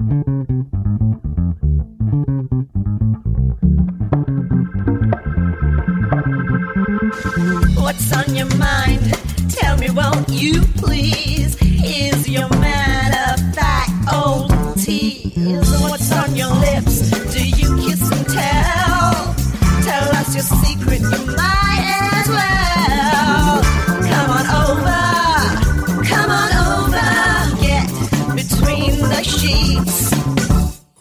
What's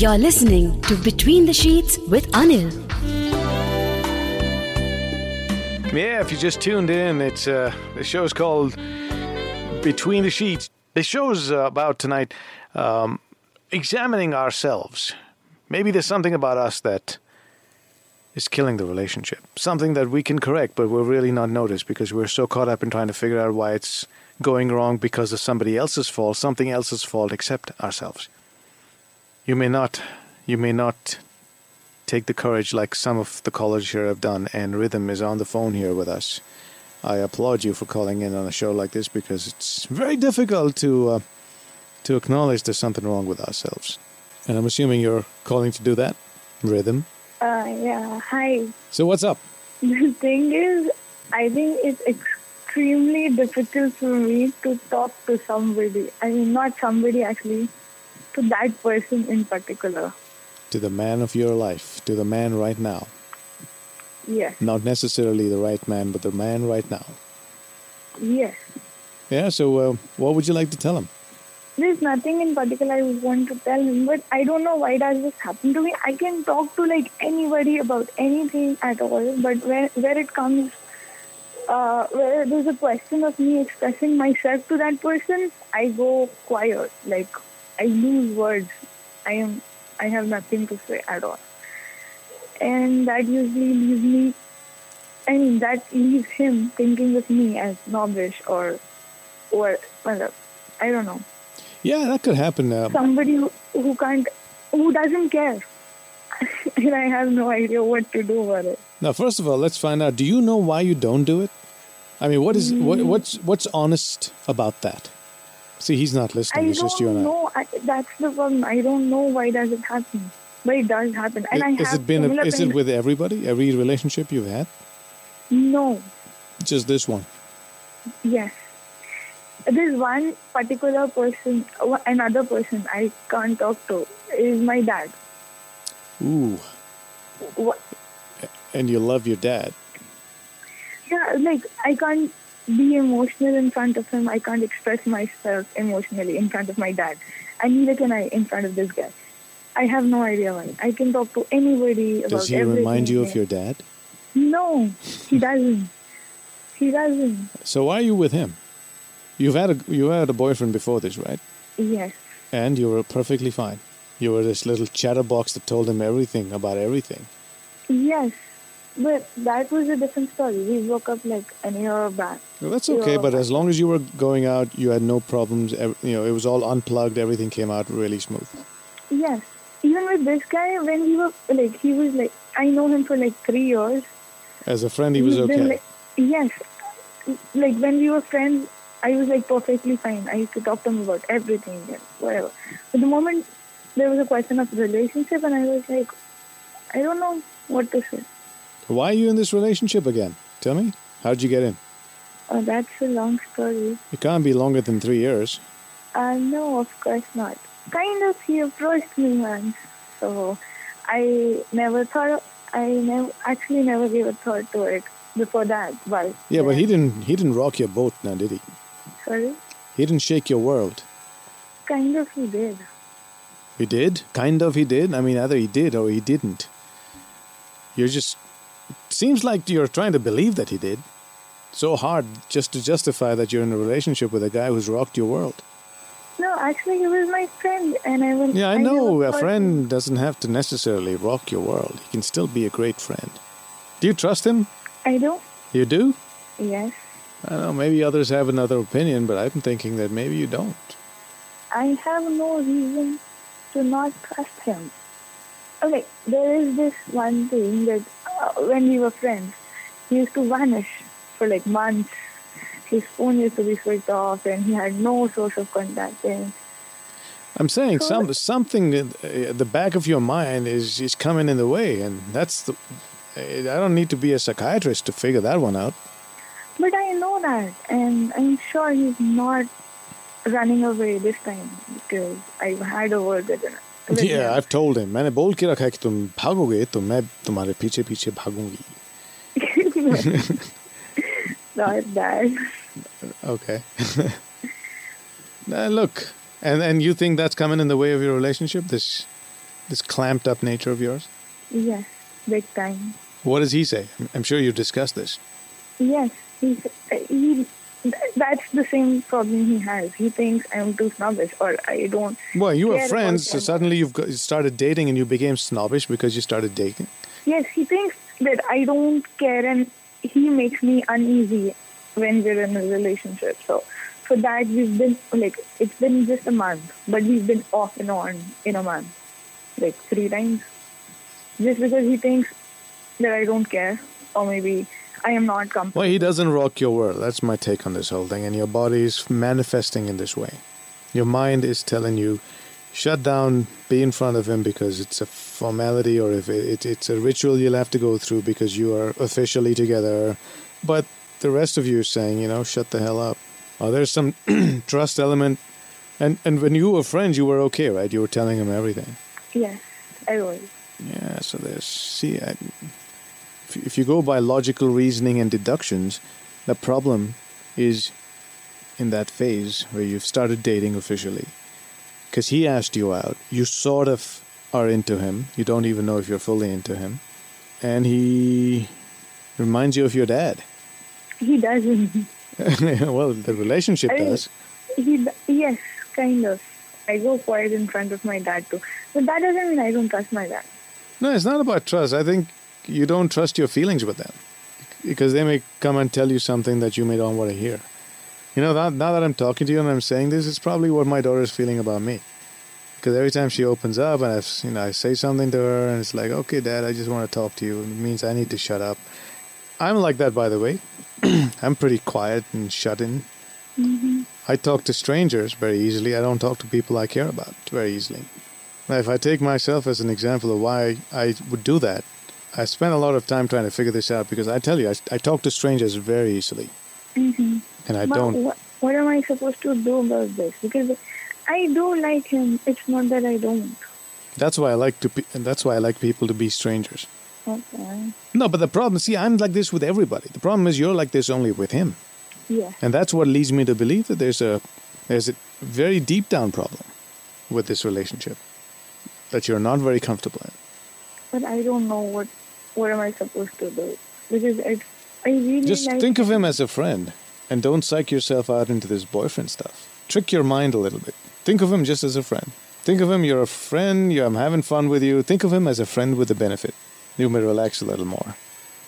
You're listening to Between the Sheets with Anil. Yeah, if you just tuned in, it's uh, the show's called Between the Sheets. The show's uh, about tonight um, examining ourselves. Maybe there's something about us that is killing the relationship. Something that we can correct, but we're really not noticed because we're so caught up in trying to figure out why it's going wrong because of somebody else's fault, something else's fault except ourselves. You may not, you may not take the courage like some of the callers here have done, and Rhythm is on the phone here with us. I applaud you for calling in on a show like this because it's very difficult to uh, to acknowledge there's something wrong with ourselves. And I'm assuming you're calling to do that, Rhythm. Uh, yeah, hi. So what's up? The thing is, I think it's extremely difficult for me to talk to somebody. I mean, not somebody actually, to that person in particular. To the man of your life, to the man right now. Yes, Not necessarily the right man, but the man right now. yes. Yeah. So uh, what would you like to tell him? There's nothing in particular I want to tell him, but I don't know why does this happen to me. I can talk to like anybody about anything at all, but where where it comes, uh, where there's a question of me expressing myself to that person, I go quiet. Like I lose words. I am I have nothing to say at all, and that usually leaves me. I mean, that leaves him thinking of me as snobbish or, or, well, I don't know Yeah, that could happen. Uh, somebody who, who can't, who doesn't care. and I have no idea what to do about it. Now, first of all, let's find out. Do you know why you don't do it? I mean, what is Mm. what, what's what's honest about that? See, he's not listening. I it's just you and I. I, that's the problem. I don't know why does it happen, but it does happen. And I Is have it been? similar is it with everybody? Every relationship you've had? No. Just this one? Yes. This one particular person, oh, another person I can't talk to is my dad. Ooh, What? and you love your dad. Yeah, like I can't be emotional in front of him. I can't express myself emotionally in front of my dad, and neither can I in front of this guy. I have no idea why. I can talk to anybody about Does he everything. remind you of your dad? No, he doesn't. He doesn't. So why are you with him? You've had a you had a boyfriend before this, right? Yes. And you were perfectly fine. You were this little chatterbox that told him everything about everything. Yes. But that was a different story. We woke up like an hour back. Well, that's okay, but as long as you were going out, you had no problems. You know, it was all unplugged. Everything came out really smooth. Yes. Even with this guy, when we were like, he was like, I know him for like three years. As a friend, he was He's been, okay. like- yes. Like when we were friends, I was like perfectly fine. I used to talk to him about everything and whatever. But the moment there was a question of relationship, and I was like, I don't know what to say. Why are you in this relationship again? Tell me. How'd you get in? Uh, that's a long story. It can't be longer than three years. Uh, no, of course not. Kind of, he approached me once, so I never thought. I never actually never gave a thought to it before that. But Yeah, but he didn't. He didn't rock your boat, now did he? Sorry, He didn't shake your world. kind of he did. He did. Kind of. He did. I mean, either he did or he didn't. You're just. Seems like you're trying to believe that he did. so hard just to justify that you're in a relationship with a guy who's rocked your world. No, actually, he was my friend, and I was. Yeah, I know a friend doesn't have to necessarily rock your world. He can still be a great friend. Do you trust him? I do. You do? Yes, I don't know. Maybe others have another opinion, but I'm thinking that maybe you don't. I have no reason to not trust him. Okay, there is this one thing that uh, when we were friends, he used to vanish for like months. His phone used to be switched off, and he had no source of contact. And I'm saying So- some something uh, at the back of your mind is is coming in the way, and that's the. I don't need to be a psychiatrist to figure that one out. But I know that, and I'm sure he's not running away this time because I've had a word with him. with Yeah, him. I've told him. मैंने बोल के रखा है कि तुम भागोगे तो मैं तुम्हारे पीछे पीछे भागूंगी. not that. Okay. Now look, and and you think that's coming in the way of your relationship? This this clamped up nature of yours. Yes, big time. What does he say? I'm- I'm sure you've discussed this. Yes, he's, he. that's the same problem he has. He thinks I'm too snobbish, or I don't. Well, you were friends, so suddenly you've got, you started dating and you became snobbish because you started dating. Yes, he thinks that I don't care, and he makes me uneasy when we're in a relationship. So, for that, we've been like it's been just a month, but we've been off and on in a month, like three times, just because he thinks that I don't care, or maybe I am not comfortable. Well, he doesn't rock your world. That's my take on this whole thing. And your body is manifesting in this way. Your mind is telling you, shut down, be in front of him because it's a formality or if it, it, it's a ritual you'll have to go through because you are officially together. But the rest of you is saying, you know, shut the hell up. Oh, there's some trust element. And, and when you were friends, you were okay, right? You were telling him everything. Yes, I was. Yeah, so there's see, I, if, you go by logical reasoning and deductions, the problem is in that phase where you've started dating officially, because he asked you out, you sort of are into him, you don't even know if you're fully into him, and he reminds you of your dad. He doesn't. well, the relationship I mean, does. He yes, kind of. I go quiet in front of my dad too, but that doesn't mean I don't trust my dad. No, it's not about trust. I think you don't trust your feelings with them because they may come and tell you something that you may not want to hear. You know, now, now that I'm talking to you and I'm saying this, it's probably what my daughter is feeling about me. Because every time she opens up and I, you know, I say something to her and it's like, okay, Dad, I just want to talk to you. It means I need to shut up. I'm like that, by the way. I'm pretty quiet and shut in. Mm-hmm. I talk to strangers very easily. I don't talk to people I care about very easily. Now, if I take myself as an example of why I would do that, I spent a lot of time trying to figure this out because I tell you, I, I talk to strangers very easily. Mm-hmm. And I But don't. What, what am I supposed to do about this? Because I do like him. It's not that I don't. That's why I like to. Be, and that's why I like people to be strangers. Okay. No, but the problem, see, I'm like this with everybody. The problem is you're like this only with him, Yes. and that's what leads me to believe that there's a there's a very deep down problem with this relationship that you're not very comfortable in. But I don't know what what am I supposed to do because it's I really Just like think of him as a friend, and don't psych yourself out into this boyfriend stuff. Trick your mind a little bit. Think of him just as a friend. Think of him, you're a friend, you, I'm having fun with you. Think of him as a friend with a benefit. You may relax a little more.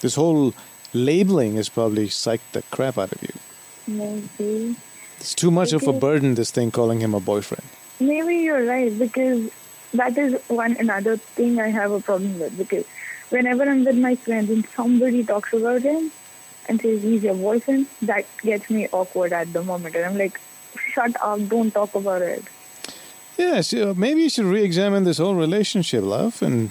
This whole labeling has probably psyched the crap out of you. maybe It's too much of a burden, this thing calling him a boyfriend. maybe you're right because that is one another thing I have a problem with because whenever I'm with my friends and somebody talks about him and says he's your boyfriend, that gets me awkward at the moment and I'm like, shut up, don't talk about it. Yes, uh, maybe you should re-examine this whole relationship, love. And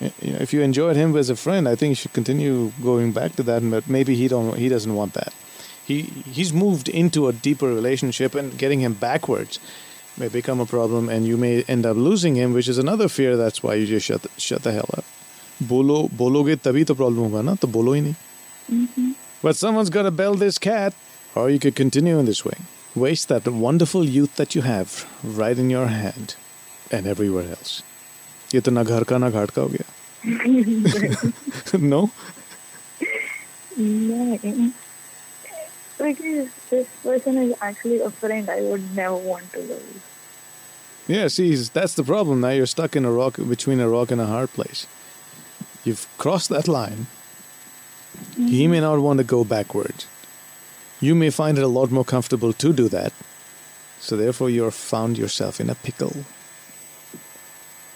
you know, if you enjoyed him as a friend, I think you should continue going back to that. But maybe he don't. He doesn't want that. He he's moved into a deeper relationship, and getting him backwards may become a problem, and you may end up losing him, which is another fear. That's why you just shut the, shut the hell up. बोलो बोलोगे तभी तो problem होगा ना तो बोलो ही नहीं But someone's got to bell this cat, or you could continue in this way. Waste that wonderful youth that you have right in your hand and everywhere else. ये तो ना घर का ना घाट का हो गया. no? No. because this person is actually a friend I would never want to lose. Yeah, see, that's the problem. Now you're stuck in a rock between a rock and a hard place. You've crossed that line. He may not want to go backward. You may find it a lot more comfortable to do that. So therefore, you're found yourself in a pickle.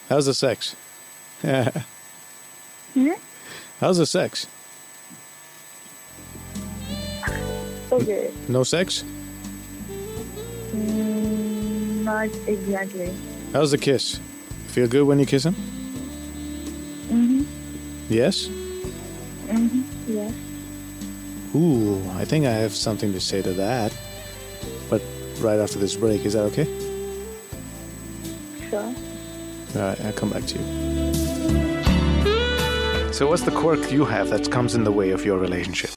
How's the sex? Hmm? How's the sex? Okay. No sex? Mm, not exactly. How's the kiss? Feel good when you kiss him? Yes? Mm-hmm. Yes. Ooh, I think I have something to say to that. But right after this break, is that okay? Sure. All right, I'll come back to you. So, what's the quirk you have that comes in the way of your relationship?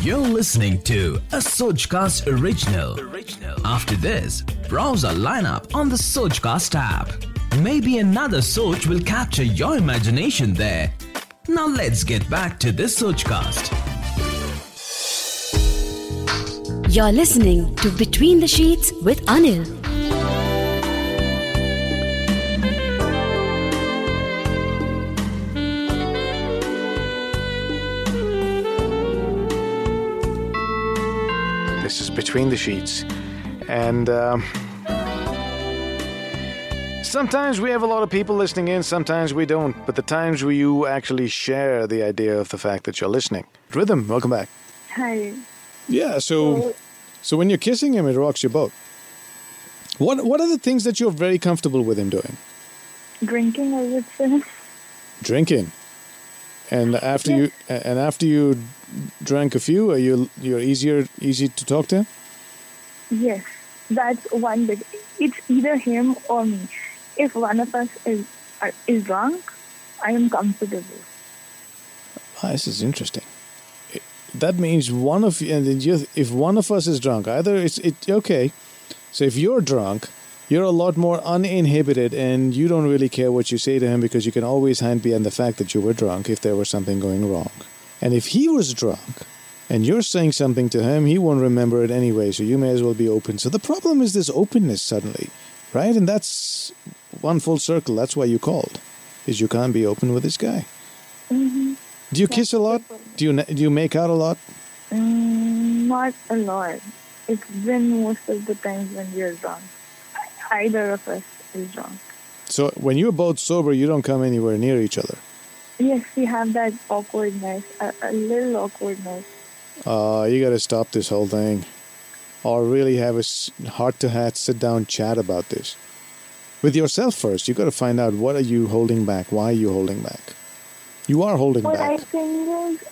You're listening to a Sojcast original. After this, browse our lineup on the Sojcast app. Maybe another search will capture your imagination there. Now let's get back to this Sojcast. You're listening to Between the Sheets with Anil. This is Between the Sheets. And um, sometimes we have a lot of people listening in, sometimes we don't. But the times where you actually share the idea of the fact that you're listening. Rhythm, welcome back. Hi. Yeah, so so when you're kissing him, it rocks your boat. What what are the things that you're very comfortable with him doing? Drinking, I would say. Drinking. And after you and after you drank a few, are you you're easier easy to talk to? Yes. That's one bit. It's either him or me. If one of us is is drunk, I am comfortable. Ah, this is interesting. That means one of you, and if one of us is drunk, either it's it okay. So if you're drunk, you're a lot more uninhibited, and you don't really care what you say to him because you can always hand behind the fact that you were drunk if there was something going wrong. And if he was drunk, and you're saying something to him, he won't remember it anyway. So you may as well be open. So the problem is this openness suddenly, right? And that's one full circle. That's why you called, is you can't be open with this guy. Mm-hmm. Do you kiss a lot? Do you do you make out a lot? Mm, not a lot. It's been most of the times when you're drunk. Either of us is drunk. So when you're both sober, you don't come anywhere near each other. Yes, we have that awkwardness, a, a little awkwardness. Uh, you got to stop this whole thing, or really have a heart-to-heart sit-down chat about this with yourself first. You've got to find out what are you holding back. Why are you holding back? You are holding What I back. think is,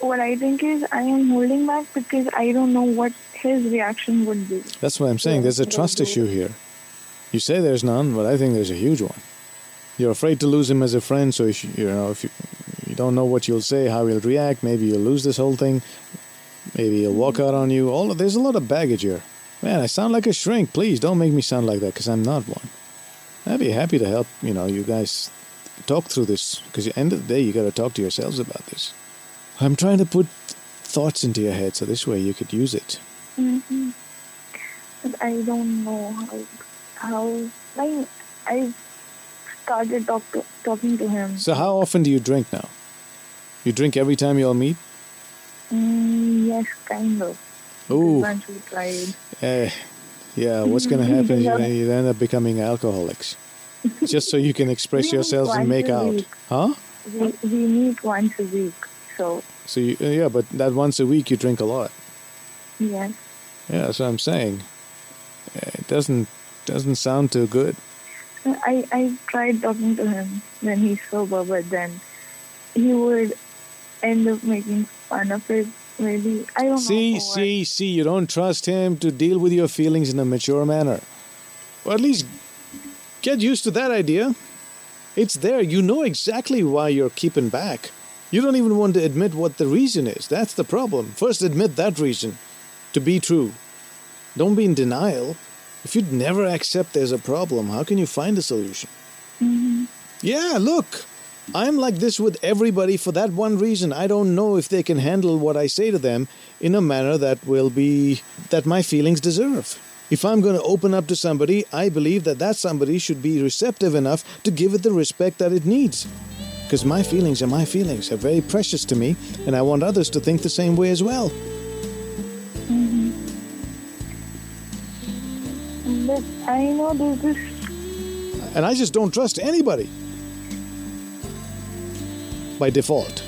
what I think is, I am holding back because I don't know what his reaction would be. That's what I'm saying. There's a trust issue here. You say there's none, but I think there's a huge one. You're afraid to lose him as a friend, so if you, you know if you, you don't know what you'll say, how he'll react, maybe you'll lose this whole thing. Maybe he'll walk out on you. All of, there's a lot of baggage here. Man, I sound like a shrink. Please don't make me sound like that, because I'm not one. I'd be happy to help. You know, you guys talk through this, because at the end of the day, you got to talk to yourselves about this. I'm trying to put thoughts into your head, so this way you could use it. Mm-hmm. But I don't know how, how like, I started talk to, talking to him. So how often do you drink now? You drink every time you all meet? Mm, yes, kind of. Ooh. Once we tried. Eh, yeah, what's going to happen is you, you end up becoming alcoholics. Just so you can express yourselves and make out. week. Huh? We, we meet once a week, so So you, uh, yeah, but that once a week you drink a lot. yes. Yeah, that's what I'm saying. It doesn't doesn't sound too good. I, I tried talking to him when he's sober, but then he would end up making fun of it. Maybe I don't See, know. see, see, you don't trust him to deal with your feelings in a mature manner. Or at least get used to that idea. It's there. You know exactly why you're keeping back. You don't even want to admit what the reason is. That's the problem. First, admit that reason to be true. Don't be in denial. If you'd never accept there's a problem, how can you find a solution? hmm Yeah, look. I'm like this with everybody for that one reason. I don't know if they can handle what I say to them in a manner that will be that my feelings deserve. If I'm going to open up to somebody, I believe that that somebody should be receptive enough to give it the respect that it needs. Because my feelings are my feelings, are very precious to me, and I want others to think the same way as well. Mm-hmm. But I know this. And I just don't trust anybody by default.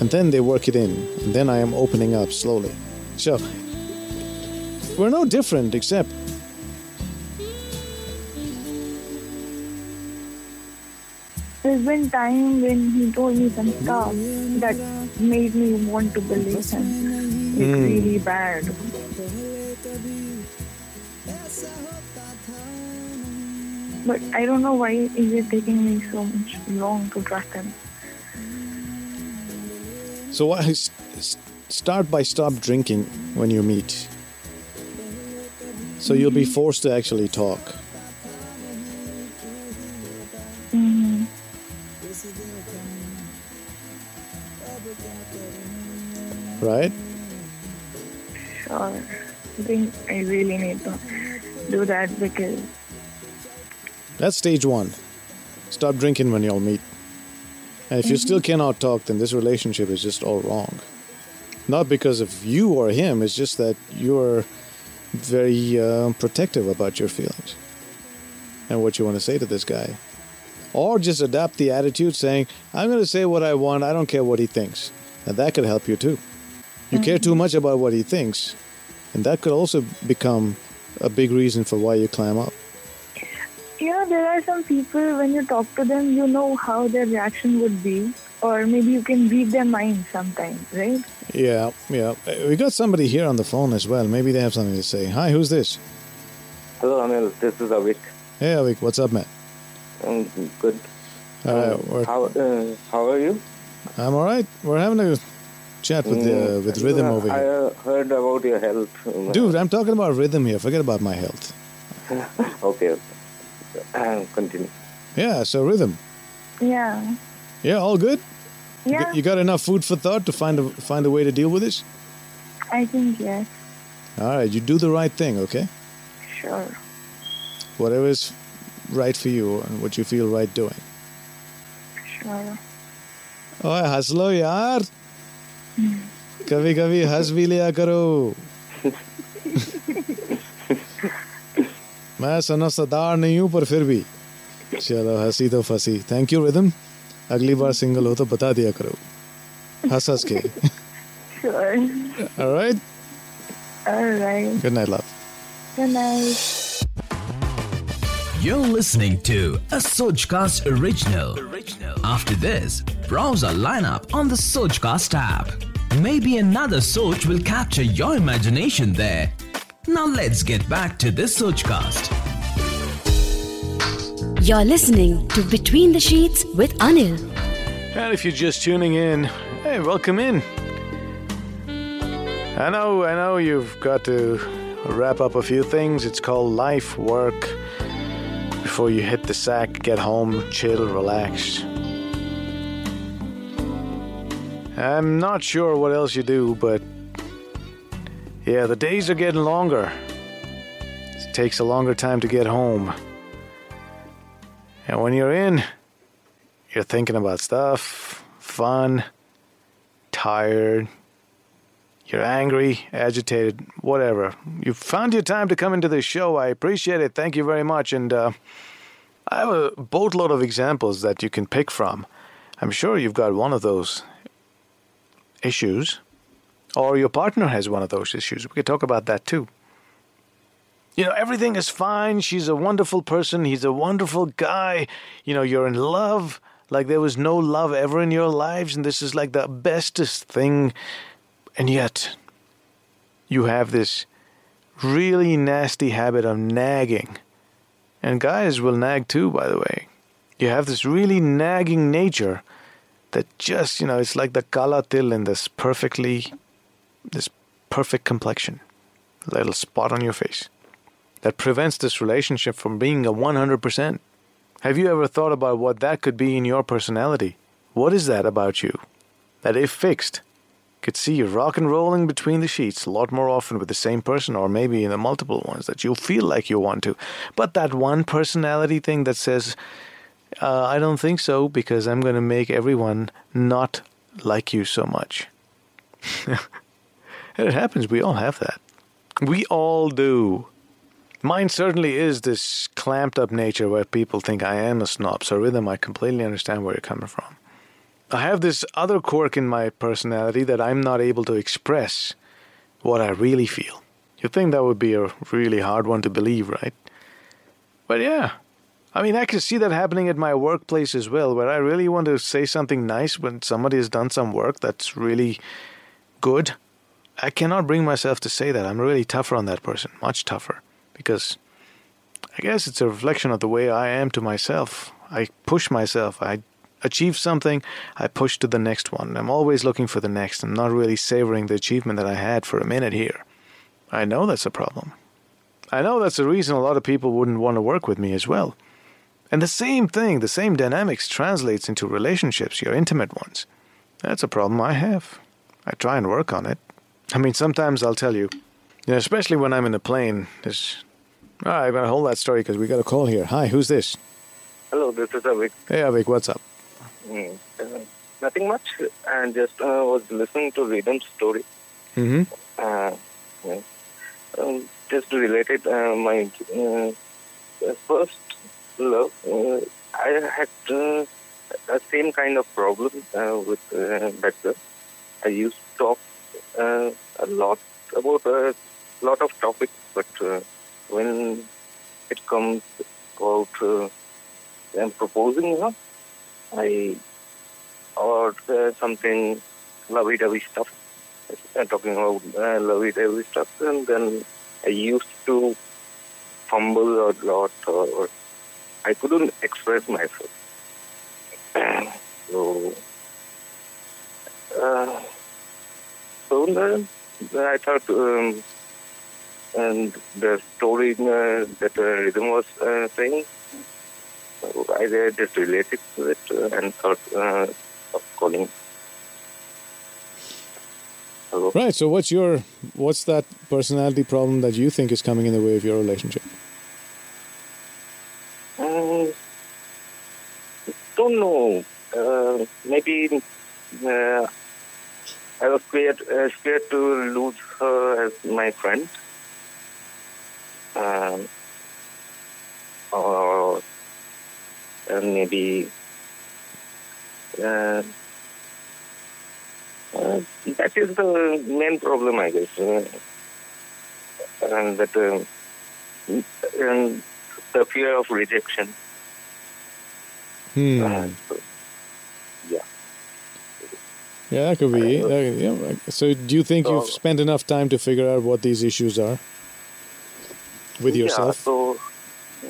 And then they work it in, and then I am opening up slowly. So, we're no different except There's been time when he told me some stuff that made me want to believe him. It's hmm. really bad. But I don't know why is it taking me so much long to trust him. So I s- s- start by stop drinking when you meet. So you'll be forced to actually talk. Mm-hmm. Right? Sure. I think I really need to do that because That's stage one. Stop drinking when y'all meet. And if you still cannot talk, then this relationship is just all wrong. Not because of you or him, it's just that you're very uh, protective about your feelings and what you want to say to this guy. Or just adopt the attitude saying, I'm going to say what I want, I don't care what he thinks. And that could help you too. You care too much about what he thinks, and that could also become a big reason for why you climb up. You know there are some people when you talk to them you know how their reaction would be or maybe you can read their mind sometimes right Yeah, yeah. Uh, We got somebody here on the phone as well. Maybe they have something to say. Hi, who's this? Hello, Anil. This is Avik. Hey, Avik, what's up, man? I'm good. All right, Um, we're, how uh, how are you? I'm all right. We're having a chat with uh, Mm, with Rhythm uh, over I here. uh, heard about your health. um, Dude, I'm talking about Rhythm here. Forget about my health. Okay Uh, continue. Yeah, so Rhythm. yeah Yeah, all good? You yeah got- You got enough food for thought to find a find a way to deal with this? i think yes All right, you do the right thing, okay? sure Whatever is right for you and what you feel right doing. sure ओए हंस लो यार कभी कभी हंस भी लिया करो मैं सनसदार नहीं हूं पर फिर भी चलो हंसी तो फंसी थैंक यू रिदम अगली बार सिंगल हो तो बता दिया करो हंस हंस के sure alright all right good night love good night You're listening to a Sojcast original. After this, browse our lineup on the Sojcast app. Maybe another Soj will capture your imagination there. Now let's get back to this Sojcast. You're listening to Between the Sheets with Anil. And if you're just tuning in, hey, welcome in. I know, I know you've got to wrap up a few things. It's called life, work. Before you hit the sack, get home, chill, relax. I'm not sure what else you do, but yeah, the days are getting longer. It takes a longer time to get home. And when you're in, you're thinking about stuff, fun, tired, you're angry, agitated, whatever. You found your time to come into this show. I appreciate it. Thank you very much. And uh, I have a boatload of examples that you can pick from. I'm sure you've got one of those issues, or your partner has one of those issues. We could talk about that too. You know, everything is fine. She's a wonderful person. He's a wonderful guy. You know, you're in love like there was no love ever in your lives, and this is like the bestest thing. And yet, you have this really nasty habit of nagging. And guys will nag too, by the way. You have this really nagging nature that just, you know, it's like the kalatil in this perfectly, this perfect complexion, little spot on your face that prevents this relationship from being a 100%. Have you ever thought about what that could be in your personality? What is that about you? That if fixed, could see you rock and rolling between the sheets a lot more often with the same person or maybe in the multiple ones that you feel like you want to. But that one personality thing that says, uh, I don't think so because I'm going to make everyone not like you so much. and it happens. We all have that. We all do. Mine certainly is this clamped up nature where people think I am a snob. So, Rhythm, I completely understand where you're coming from. I have this other quirk in my personality that I'm not able to express what I really feel. You'd think that would be a really hard one to believe, right? But yeah, I mean, I can see that happening at my workplace as well, where I really want to say something nice when somebody has done some work that's really good. I cannot bring myself to say that. I'm really tougher on that person, much tougher, because I guess it's a reflection of the way I am to myself. I push myself. I achieve something, I push to the next one. I'm always looking for the next. I'm not really savoring the achievement that I had for a minute here. I know that's a problem. I know that's the reason a lot of people wouldn't want to work with me as well. And the same thing, the same dynamics translates into relationships, your intimate ones. That's a problem I have. I try and work on it. I mean, sometimes I'll tell you, you know, especially when I'm in a plane. All right, I'm going to hold that story because we got a call here. Hi, who's this? Hello, this is Avik. Hey, Avik, what's up? Mm, uh, nothing much. I just uh, was listening to Rhythm's story. Mm-hmm. Uh, yeah. um, just related uh, my uh, first love. Uh, I had uh, the same kind of problem uh, with uh, that girl. I used to talk uh, a lot about a lot of topics, but uh, when it comes about uh, them proposing you know, I or uh, something lovey-dovey stuff. I'm talking about uh, lovey-dovey stuff, and then I used to fumble a lot, or I couldn't express myself. so, uh, so then I thought, um, and the story uh, that uh, Rhythm was uh, saying, I just related to it uh, and thought uh, of calling. Hello? Right. So, what's your what's that personality problem that you think is coming in the way of your relationship? Um, don't know. Uh, maybe uh, I was scared, uh, scared to lose her as my friend. Um, or uh, maybe uh, uh, that is the main problem, I guess. Uh, and that uh, and the fear of rejection. Hmm. Uh, so. Yeah, that could be. that- yeah. So, do you think you've spent enough time to figure out what these issues are with yourself? Yeah, so,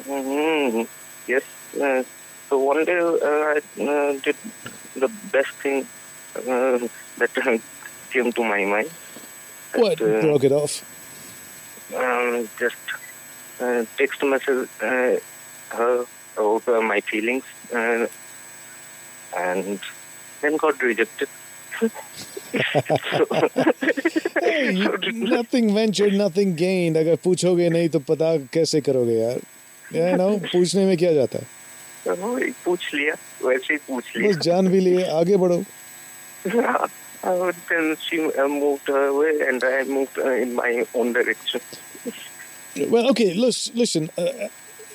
mhm, yes. Uh, so one day uh, I uh, did the best thing uh, that came to my mind. what uh, broke it off? Um, just uh, text message uh, her about uh, my feelings uh, and then got rejected. Nothing ventured, nothing gained. अगर पूछोगे नहीं तो पता कैसे करोगे यार? You know, पूछने में क्या जाता है? तो पूछ लिया वैसे ही पूछ लिया बस जान भी लिए आगे बढ़ो. Uh, then she uh, moved her way and I moved uh, in my own direction. Well, okay. Listen. Uh, uh,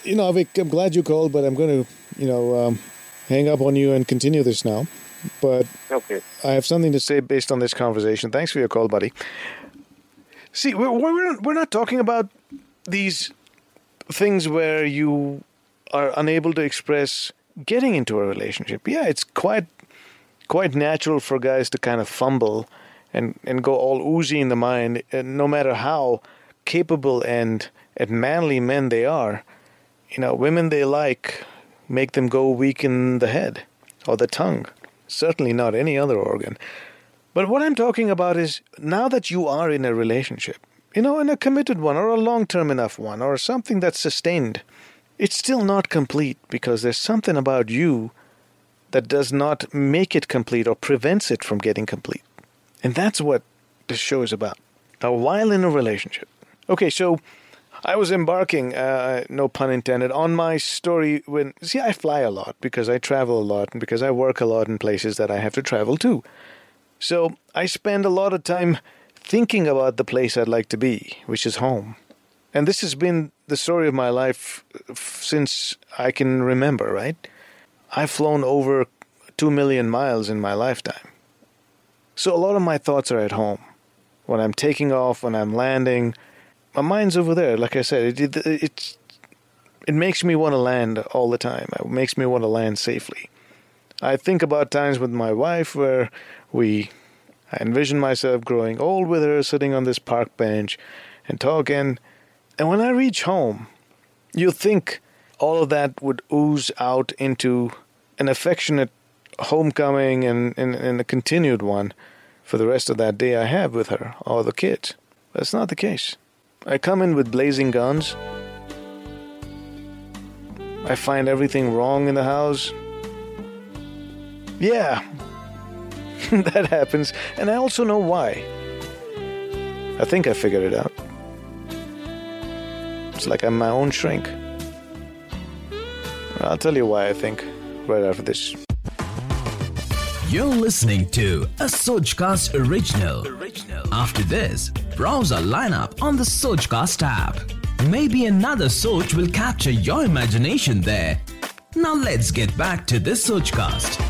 you know, Avik, I'm glad you called, but I'm going to, you know, um, hang up on you and continue this now. But Okay. I have something to say based on this conversation. Thanks for your call, buddy. See, we're we're not, we're not talking about these things where you are unable to express getting into a relationship. Yeah, it's quite quite natural for guys to kind of fumble and and go all oozy in the mind, and no matter how capable and and manly men they are. You know, women they like make them go weak in the head or the tongue. Certainly not any other organ. But what I'm talking about is now that you are in a relationship, you know, in a committed one or a long term enough one or something that's sustained, it's still not complete because there's something about you that does not make it complete or prevents it from getting complete. And that's what this show is about. Now, while in a relationship. Okay, so I was embarking, uh, no pun intended, on my story when. See, I fly a lot because I travel a lot and because I work a lot in places that I have to travel to. So I spend a lot of time thinking about the place I'd like to be, which is home. And this has been the story of my life f- since I can remember, right? I've flown over 2 million miles in my lifetime. So a lot of my thoughts are at home. When I'm taking off, when I'm landing, my mind's over there. Like I said, it, it, it's, it makes me want to land all the time. It makes me want to land safely. I think about times with my wife where we, I envision myself growing old with her, sitting on this park bench and talking. And when I reach home, you think all of that would ooze out into an affectionate homecoming and, and, and a continued one for the rest of that day I have with her or the kids. That's not the case. I come in with blazing guns. I find everything wrong in the house. Yeah, that happens, and I also know why. I think I figured it out. It's like I'm my own shrink. I'll tell you why I think right after this. You're listening to a Sojcast original. After this, browse our lineup on the Sojcast app. Maybe another Soj will capture your imagination there. Now let's get back to this Sojcast.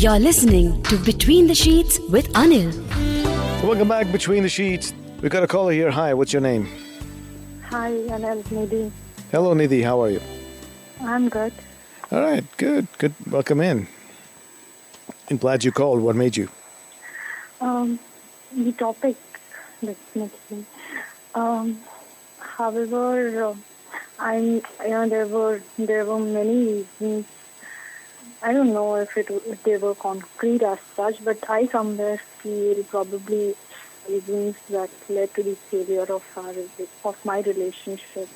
You're listening to Between the Sheets with Anil. Welcome back between the sheets. We got a caller here. Hi, what's your name? Hi, Anil, Nidhi. Hello, Nidhi. How are you? I'm good. All right, good, good. Welcome in. I'm glad you called. What made you? Um, the topic, definitely. Um, however, uh, I, you know, there were there were many reasons. I don't know if it if they were concrete as such, but I somewhere feel probably reasons that led to the failure of our of my relationship,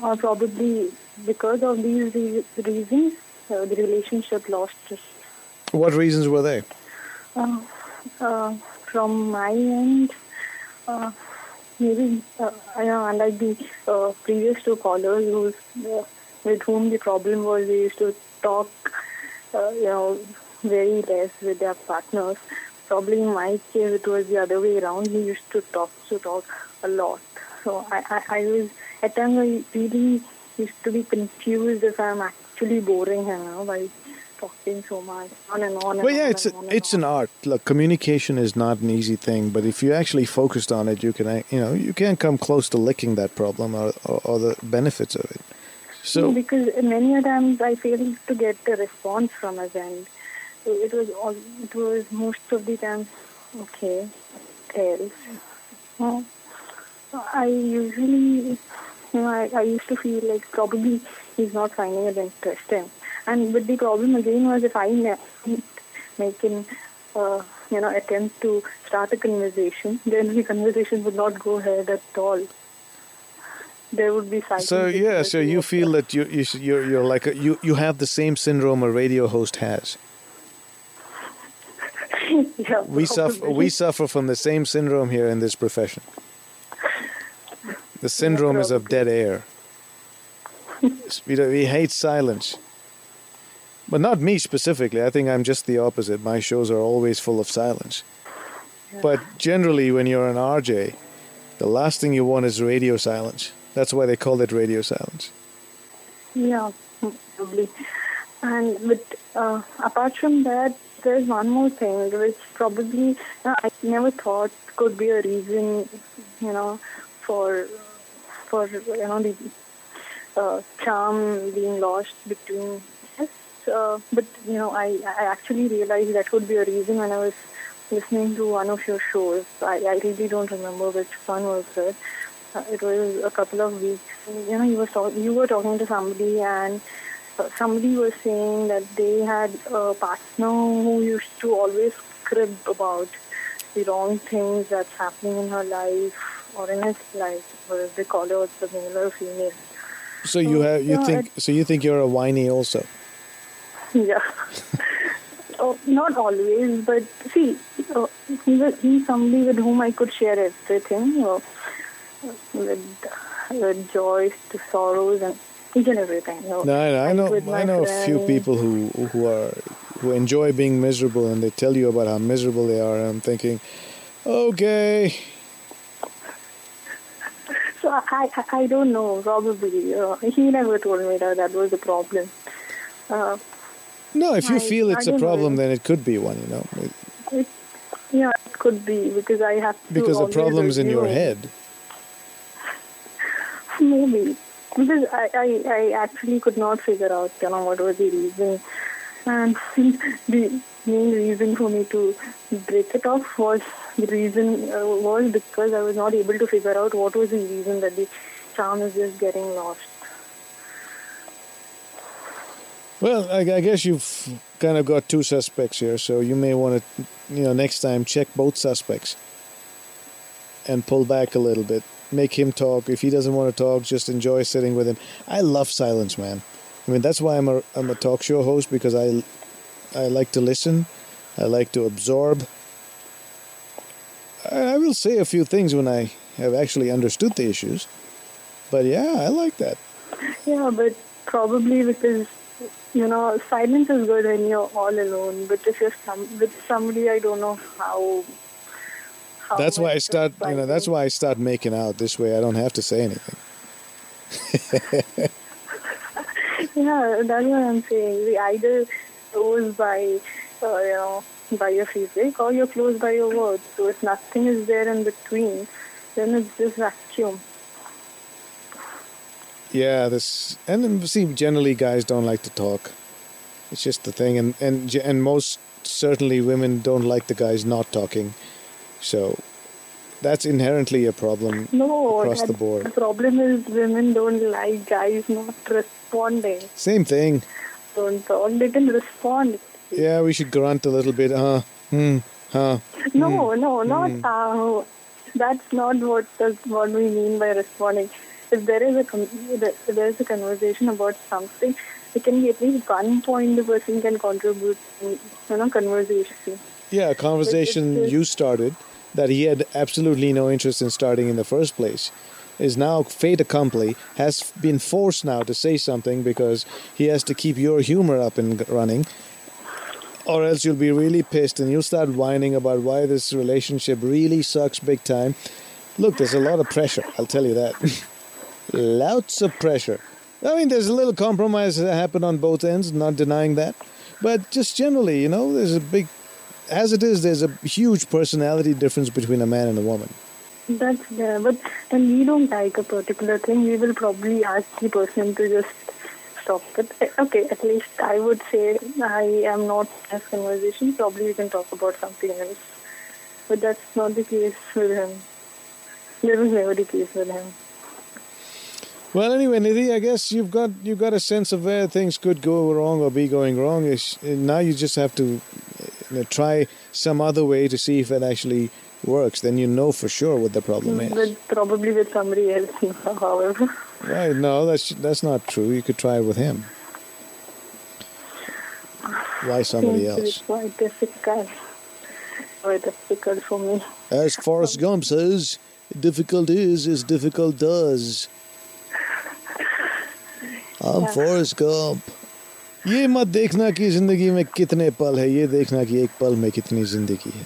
or probably because of these re- reasons, uh, the relationship lost What reasons were they? uh, uh, from my end, uh, maybe uh, I know, unlike the uh, previous two callers who's, uh, with whom the problem was they used to talk, uh, you know, very less with their partners. Probably in my case it was the other way around. We used to talk to talk a lot. So I, I, I was at times I really used to be confused if I'm actually boring him you know, by talking so much on and on. And Well, yeah, on it's and and it's on. an art. Look, communication is not an easy thing, but if you actually focused on it, you can, you know, you can come close to licking that problem or, or, or the benefits of it. So, because many a times I failed to get a response from his end. It was all, it was most of the time okay, tells. Uh, I usually, know, I, I used to feel like probably he's not finding it interesting. And but the problem again was if I ne- make him, uh, you know, attempt to start a conversation, then the conversation would not go ahead at all. There would be silence. so yeah, so you feel that you, you you're you're like a, you you have the same syndrome a radio host has. yeah, We suffer we suffer from the same syndrome here in this profession. The syndrome is of dead air. we, we hate silence. But not me specifically. I think I'm just the opposite. My shows are always full of silence. But generally, when you're an RJ, the last thing you want is radio silence. That's why they call it radio silence. Yeah, probably. And but uh, apart from that, there's one more thing which probably I never thought could be a reason, you know, for for you know the uh, charm being lost between us. Uh, but you know, I I actually realized that could be a reason when I was listening to one of your shows. I, I really don't remember which one was it. Uh, it was a couple of weeks. You know, you were talk- you were talking to somebody, and uh, somebody was saying that they had a partner who used to always crib about the wrong things that's happening in her life, or in his life, or if they call the male or female. So you have you Yeah, think so you think you're a whiny also. Yeah. oh, not always, but see, uh, he was, he's somebody with whom I could share everything, uh, with, with joys to sorrows and each and everything. You know. No, I, I know I know a few people who who are who enjoy being miserable and they tell you about how miserable they are and I'm thinking, okay, So I, I, I don't know. Probably uh, he never told me that that was the problem. Uh, no, if you I- feel it's a don't know. problem, then it could be one, you know, It- it, yeah, it could be because I have to because the problem's in your head. Maybe because I, I, I actually could not figure out you know what was the reason, and the main reason for me to break it off was the reason uh, was because I was not able to figure out what was the reason that the charm is just getting lost. Well, I, I guess you've kind of got two suspects here, so you may want to, you know, next time check both suspects and pull back a little bit. Make him talk. If he doesn't want to talk, just enjoy sitting with him. I love silence, man. I mean, that's why I'm a I'm a talk show host because I I like to listen. I like to absorb. I, I will say a few things when I have actually understood the issues. But yeah, I like that. Yeah, but probably because you know silence is good when you're all alone. But if you're some, with somebody, I don't know how. how That's why I start, you know, that's why I start making out this way. I don't have to say anything. Yeah, that's what I'm saying. We either close by, uh, you know, by your physique or you're close by your words. So if nothing is there in between, then it's just vacuum. Yeah, this and see, generally guys don't like to talk. It's just the thing, and and and most certainly women don't like the guys not talking. So that's inherently a problem No, across the board. the problem is women don't like guys not responding. Same thing. Don't can respond. Yeah, we should grunt a little bit. Huh? Hmm. Huh? No, no, not how. That's not what does what we mean by responding. If there is a if there is a conversation about something, it can be at least one point the person can contribute. in, You know, conversation. Yeah, a conversation just- you started that he had absolutely no interest in starting in the first place is now fait accompli, has been forced now to say something because he has to keep your humor up and running. Or else you'll be really pissed and you'll start whining about why this relationship really sucks big time. Look, there's a lot of pressure, I'll tell you that. Lots of pressure. I mean, there's a little compromise that happened on both ends, not denying that. But just generally, you know, there's a big as it is, there's a huge personality difference between a man and a woman. That's there, but when we don't like a particular thing, we will probably ask the person to just stop it. Eh, Okay, at least I would say I am not this conversation. Probably we can talk about something else. But that's not the case with him. That was never the case with him. Well, anyway, Nidhi, I guess you've got you've got a sense of where things could go wrong or be going wrong. Now you just have to you know, try some other way to see if it actually works. Then you know for sure what the problem is. But probably with somebody else, however. Right? No, that's that's not true. You could try it with him. Why somebody Seems to be else? Quite difficult. Quite difficult for me. As Forrest Gump says, difficult is as difficult does. I'm Forrest Gump. ये मत देखना कि जिंदगी में कितने पल है ये देखना कि एक पल में कितनी जिंदगी है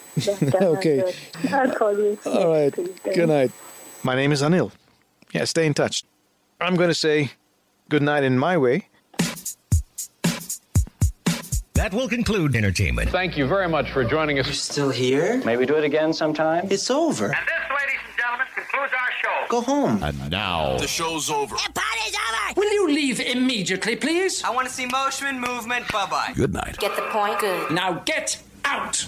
That time Okay. I'll, I'll call you. All right. next. Good night. My name is Anil. Yeah, stay in touch. I'm going to say good night in my way. That will conclude entertainment. Thank you very much for joining us. You're still here? Maybe do it again sometime? It's over. And this, ladies and gentlemen, concludes our show. go home. And now, The show's over. The Party's over! Will you leave immediately, please? I want to see motion, movement. Bye bye. good night. Get the point? Good. Now get out!